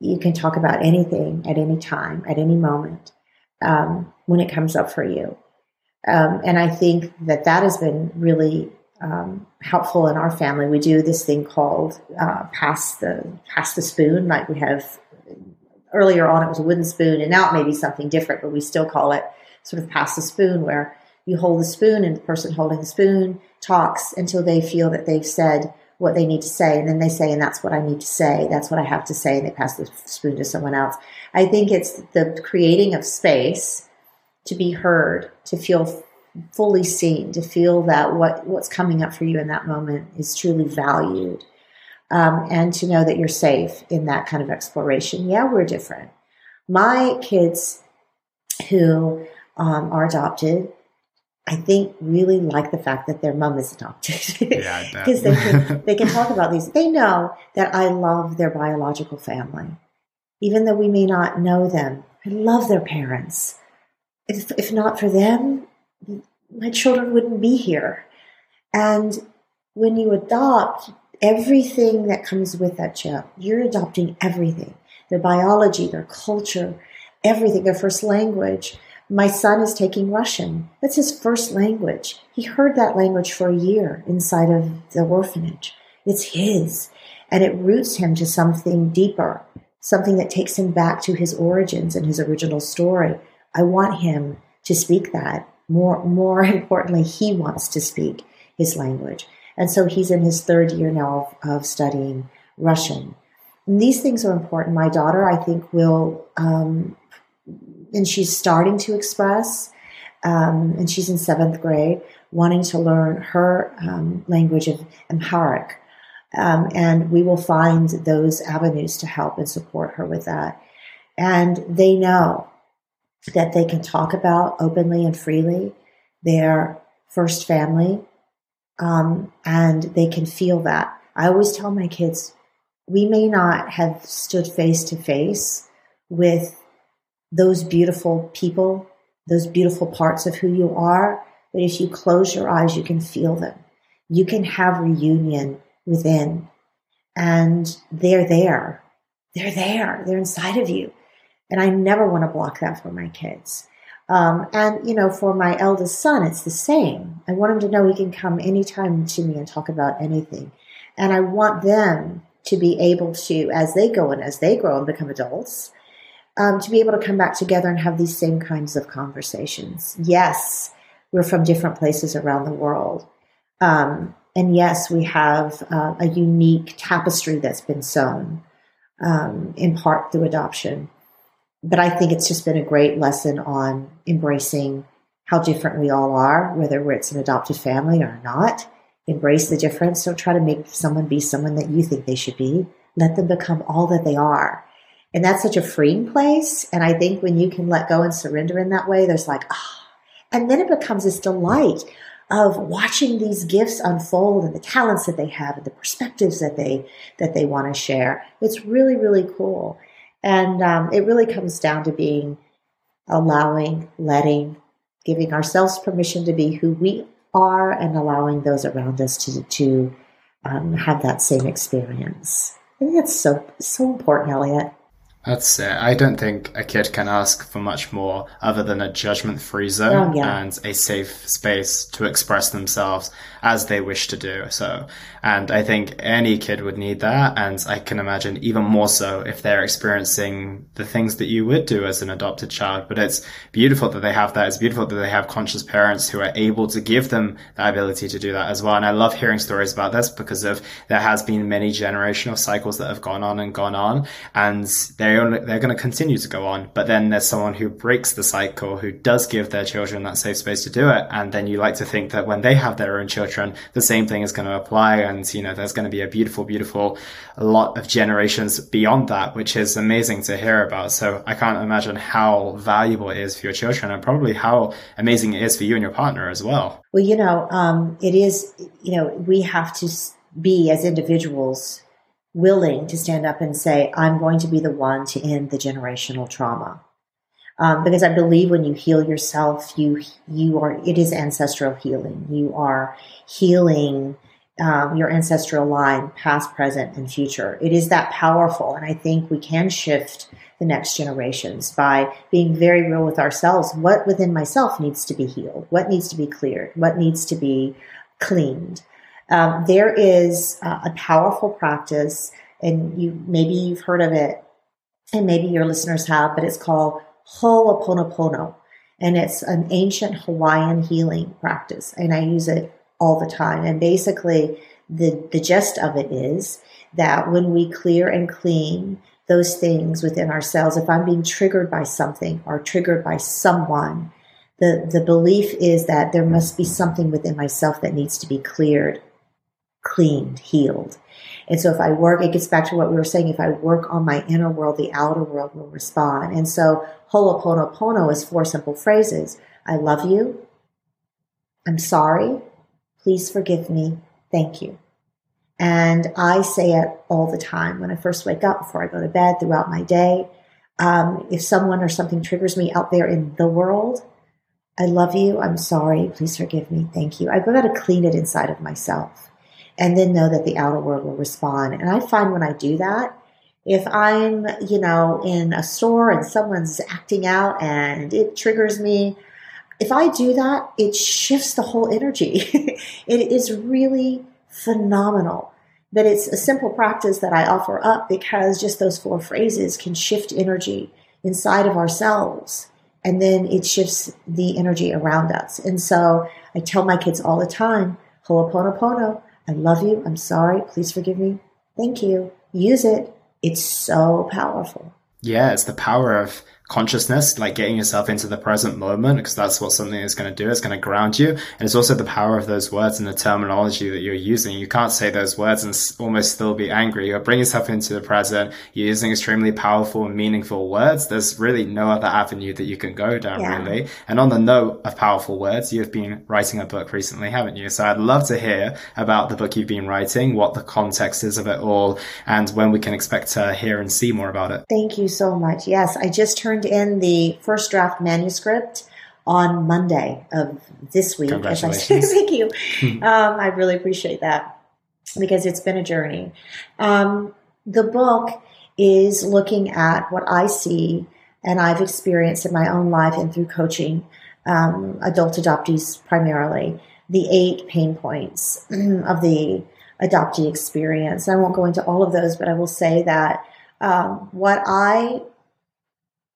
You can talk about anything at any time, at any moment, um, when it comes up for you. Um, and I think that that has been really um, helpful in our family. We do this thing called uh, pass the pass the spoon. Like we have earlier on, it was a wooden spoon, and now it may be something different, but we still call it sort of pass the spoon, where you hold the spoon and the person holding the spoon talks until they feel that they've said what they need to say, and then they say, "And that's what I need to say. That's what I have to say," and they pass the spoon to someone else. I think it's the creating of space to be heard, to feel fully seen, to feel that what, what's coming up for you in that moment is truly valued, um, and to know that you're safe in that kind of exploration. Yeah, we're different. My kids who um, are adopted, I think really like the fact that their mom is adopted. yeah, because they can they can talk about these. They know that I love their biological family, even though we may not know them. I love their parents if, if not for them, my children wouldn't be here. And when you adopt everything that comes with that child, you're adopting everything their biology, their culture, everything, their first language. My son is taking Russian. That's his first language. He heard that language for a year inside of the orphanage. It's his. And it roots him to something deeper, something that takes him back to his origins and his original story. I want him to speak that. More, more importantly, he wants to speak his language. And so he's in his third year now of, of studying Russian. And these things are important. My daughter, I think, will, um, and she's starting to express, um, and she's in seventh grade, wanting to learn her um, language of Amharic. Um, and we will find those avenues to help and support her with that. And they know that they can talk about openly and freely their first family, um, and they can feel that. I always tell my kids, we may not have stood face to face with those beautiful people, those beautiful parts of who you are, but if you close your eyes, you can feel them. You can have reunion within, and they're there. They're there. They're inside of you. And I never want to block that for my kids. Um, and, you know, for my eldest son, it's the same. I want him to know he can come anytime to me and talk about anything. And I want them to be able to, as they go and as they grow and become adults, um, to be able to come back together and have these same kinds of conversations. Yes, we're from different places around the world. Um, and yes, we have uh, a unique tapestry that's been sewn um, in part through adoption. But I think it's just been a great lesson on embracing how different we all are, whether it's an adopted family or not. Embrace the difference. Don't try to make someone be someone that you think they should be. Let them become all that they are. And that's such a freeing place. And I think when you can let go and surrender in that way, there's like, ah, oh. and then it becomes this delight of watching these gifts unfold and the talents that they have and the perspectives that they that they want to share. It's really really cool, and um, it really comes down to being allowing, letting, giving ourselves permission to be who we are, and allowing those around us to to um, have that same experience. I think that's so so important, Elliot. That's it. I don't think a kid can ask for much more other than a judgment free zone oh, yeah. and a safe space to express themselves as they wish to do so. And I think any kid would need that. And I can imagine even more so if they're experiencing the things that you would do as an adopted child. But it's beautiful that they have that. It's beautiful that they have conscious parents who are able to give them the ability to do that as well. And I love hearing stories about this because of there has been many generational cycles that have gone on and gone on. And they're only, they're going to continue to go on. But then there's someone who breaks the cycle, who does give their children that safe space to do it. And then you like to think that when they have their own children, the same thing is going to apply. And, you know, there's going to be a beautiful, beautiful lot of generations beyond that, which is amazing to hear about. So I can't imagine how valuable it is for your children and probably how amazing it is for you and your partner as well. Well, you know, um, it is, you know, we have to be as individuals willing to stand up and say, I'm going to be the one to end the generational trauma. Um, because I believe when you heal yourself, you you are it is ancestral healing. You are healing um, your ancestral line, past, present, and future. It is that powerful, and I think we can shift the next generations by being very real with ourselves. What within myself needs to be healed? What needs to be cleared? What needs to be cleaned? Um, there is uh, a powerful practice, and you maybe you've heard of it, and maybe your listeners have, but it's called Ho'oponopono, and it's an ancient Hawaiian healing practice, and I use it all the time. And basically, the the gist of it is that when we clear and clean those things within ourselves, if I'm being triggered by something or triggered by someone, the, the belief is that there must be something within myself that needs to be cleared cleaned, healed. And so if I work, it gets back to what we were saying. If I work on my inner world, the outer world will respond. And so Ho'oponopono is four simple phrases. I love you. I'm sorry. Please forgive me. Thank you. And I say it all the time when I first wake up, before I go to bed, throughout my day. Um, if someone or something triggers me out there in the world, I love you. I'm sorry. Please forgive me. Thank you. I've got to clean it inside of myself and then know that the outer world will respond. And I find when I do that, if I'm, you know, in a store and someone's acting out and it triggers me, if I do that, it shifts the whole energy. it is really phenomenal. But it's a simple practice that I offer up because just those four phrases can shift energy inside of ourselves. And then it shifts the energy around us. And so I tell my kids all the time, Ho'oponopono, I love you. I'm sorry. Please forgive me. Thank you. Use it. It's so powerful. Yeah, it's the power of consciousness, like getting yourself into the present moment, because that's what something is going to do. It's going to ground you. And it's also the power of those words and the terminology that you're using. You can't say those words and almost still be angry. You're bringing yourself into the present. You're using extremely powerful and meaningful words. There's really no other avenue that you can go down, yeah. really. And on the note of powerful words, you've been writing a book recently, haven't you? So I'd love to hear about the book you've been writing, what the context is of it all, and when we can expect to hear and see more about it. Thank you so much. Yes, I just turned turned in the first draft manuscript on Monday of this week. Congratulations. Thank you. um, I really appreciate that because it's been a journey. Um, the book is looking at what I see and I've experienced in my own life and through coaching um, adult adoptees primarily, the eight pain points of the adoptee experience. I won't go into all of those, but I will say that um, what I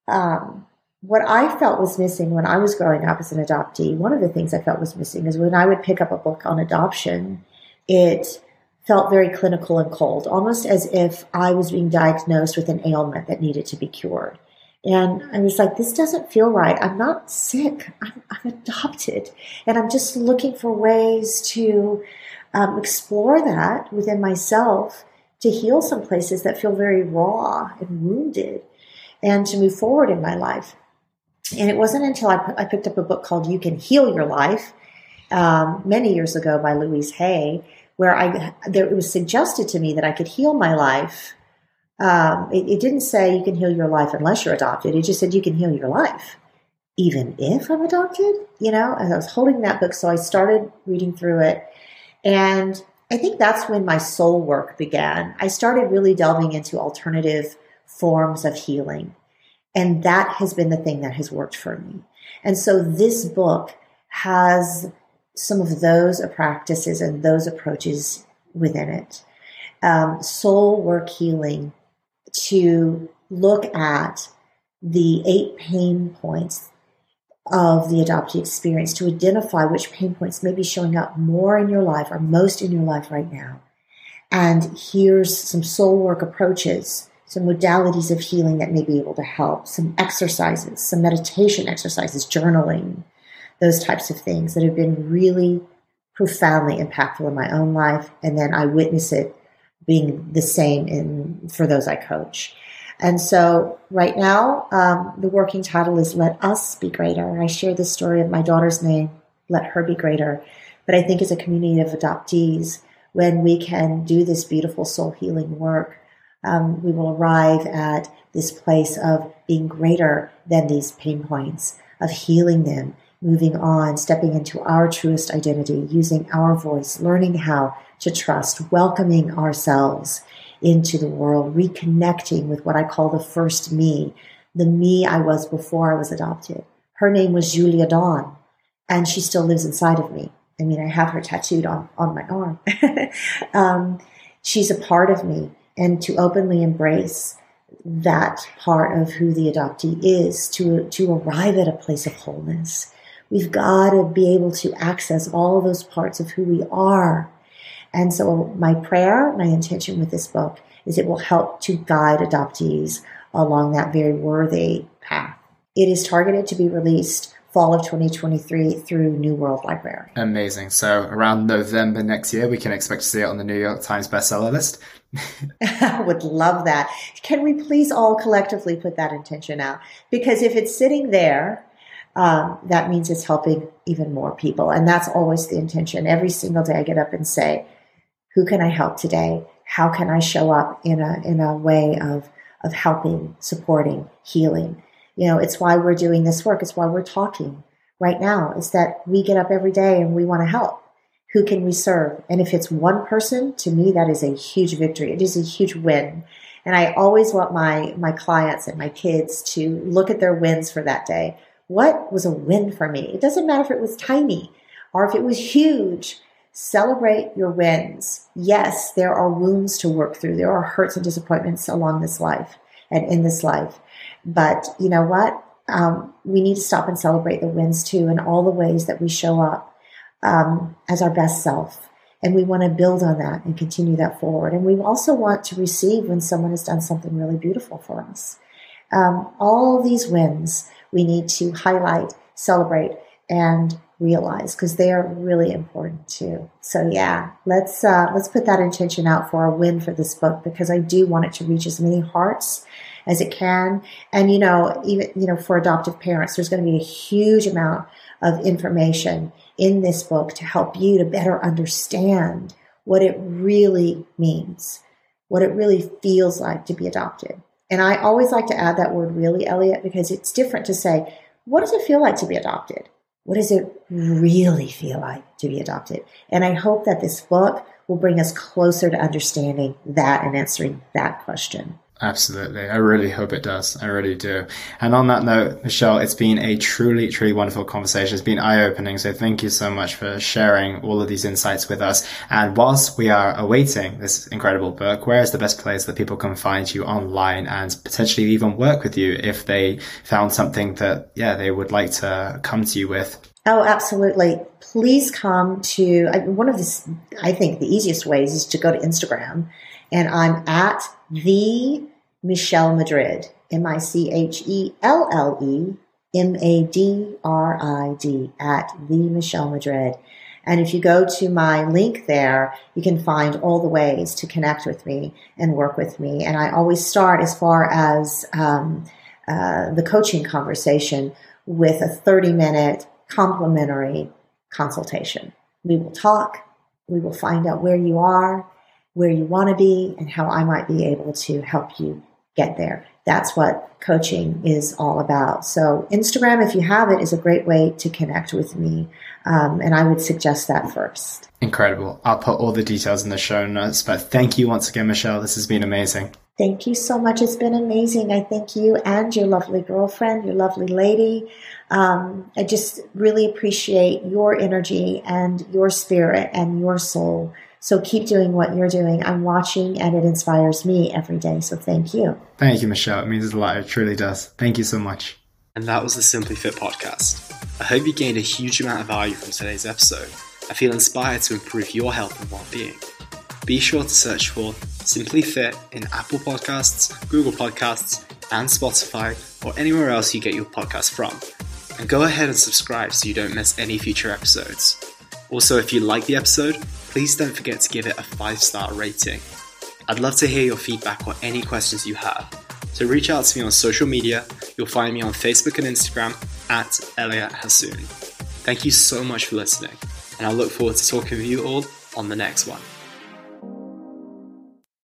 um, what I felt was missing when I was growing up as an adoptee, one of the things I felt was missing is when I would pick up a book on adoption, it felt very clinical and cold, almost as if I was being diagnosed with an ailment that needed to be cured. And I was like, this doesn't feel right. I'm not sick. I'm, I'm adopted. And I'm just looking for ways to um, explore that within myself to heal some places that feel very raw and wounded and to move forward in my life. And it wasn't until I, picked up a book called You Can Heal Your Life um, many years ago by Louise Hay, where I there, it was suggested to me that I could heal my life. Um, it, it didn't say you can heal your life unless you're adopted. It just said you can heal your life, even if I'm adopted. You know, I was holding that book, so I started reading through it, and I think that's when my soul work began. I started really delving into alternative forms of healing. And that has been the thing that has worked for me. And so this book has some of those practices and those approaches within it. Um, soul work healing to look at the eight pain points of the adoptee experience to identify which pain points may be showing up more in your life or most in your life right now. And here's some soul work approaches some modalities of healing that may be able to help, some exercises, some meditation exercises, journaling, those types of things that have been really profoundly impactful in my own life. And then I witness it being the same in for those I coach. And so right now, um, the working title is Let Us Be Greater. I share the story of my daughter's name, Let Her Be Greater. But I think as a community of adoptees, when we can do this beautiful soul healing work, um, we will arrive at this place of being greater than these pain points, of healing them, moving on, stepping into our truest identity, using our voice, learning how to trust, welcoming ourselves into the world, reconnecting with what I call the first me, the me I was before I was adopted. Her name was Julia Dawn, and she still lives inside of me. I mean, I have her tattooed on, on my arm. um, she's a part of me and to openly embrace that part of who the adoptee is to, to arrive at a place of wholeness. We've got to be able to access all those parts of who we are. And so my prayer, my intention with this book is it will help to guide adoptees along that very worthy path. It is targeted to be released fall of 2023 through New World Library. Amazing. So around November next year, we can expect to see it on the New York Times bestseller list. I would love that. Can we please all collectively put that intention out? Because if it's sitting there, um, that means it's helping even more people. And that's always the intention. Every single day I get up and say, who can I help today? How can I show up in a, in a way of, of helping, supporting, healing? You know, it's why we're doing this work. It's why we're talking right now. It's that we get up every day and we want to help. Who can we serve? And if it's one person, to me, that is a huge victory. It is a huge win. And I always want my, my clients and my kids to look at their wins for that day. What was a win for me? It doesn't matter if it was tiny or if it was huge. Celebrate your wins. Yes, there are wounds to work through. There are hurts and disappointments along this life and in this life. But you know what? Um, we need to stop and celebrate the wins too, and all the ways that we show up um, as our best self. And we want to build on that and continue that forward. And we also want to receive when someone has done something really beautiful for us. Um, all these wins we need to highlight, celebrate, and realize because they are really important too. So yeah, let's uh, let's put that intention out for a win for this book because I do want it to reach as many hearts as it can. And, you know, even, you know, for adoptive parents, there's going to be a huge amount of information in this book to help you to better understand what it really means, what it really feels like to be adopted. And I always like to add that word really, Elliot, because it's different to say, what does it feel like to be adopted? What does it really feel like to be adopted? And I hope that this book will bring us closer to understanding that and answering that question. Absolutely. I really hope it does. I really do. And on that note, Michelle, it's been a truly, truly wonderful conversation. It's been eye opening. So thank you so much for sharing all of these insights with us. And whilst we are awaiting this incredible book, where is the best place that people can find you online and potentially even work with you if they found something that, yeah, they would like to come to you with? Oh, absolutely. Please come to one of the, I think the easiest ways is to go to Instagram and I'm at the Michelle Madrid, M I C H E L L E M A D R I D, at the Michelle Madrid. And if you go to my link there, you can find all the ways to connect with me and work with me. And I always start as far as um, uh, the coaching conversation with a 30 minute complimentary consultation. We will talk. We will find out where you are, where you want to be, and how I might be able to help you get there. That's what coaching is all about. So, Instagram, if you have it, is a great way to connect with me. Um, and I would suggest that first. Incredible. I'll put all the details in the show notes. But thank you once again, Michelle. This has been amazing. Thank you so much. It's been amazing. I thank you and your lovely girlfriend, your lovely lady. Um, I just really appreciate your energy and your spirit and your soul. So keep doing what you're doing. I'm watching and it inspires me every day. So thank you. Thank you, Michelle. It means a lot. It truly does. Thank you so much. And that was the Simply Fit podcast. I hope you gained a huge amount of value from today's episode. I feel inspired to improve your health and well being. Be sure to search for Simply Fit in Apple Podcasts, Google Podcasts, and Spotify, or anywhere else you get your podcast from. And go ahead and subscribe so you don't miss any future episodes. Also, if you like the episode, please don't forget to give it a 5 star rating. I'd love to hear your feedback or any questions you have. So reach out to me on social media. You'll find me on Facebook and Instagram at Elliot Hasoon. Thank you so much for listening, and I look forward to talking with you all on the next one.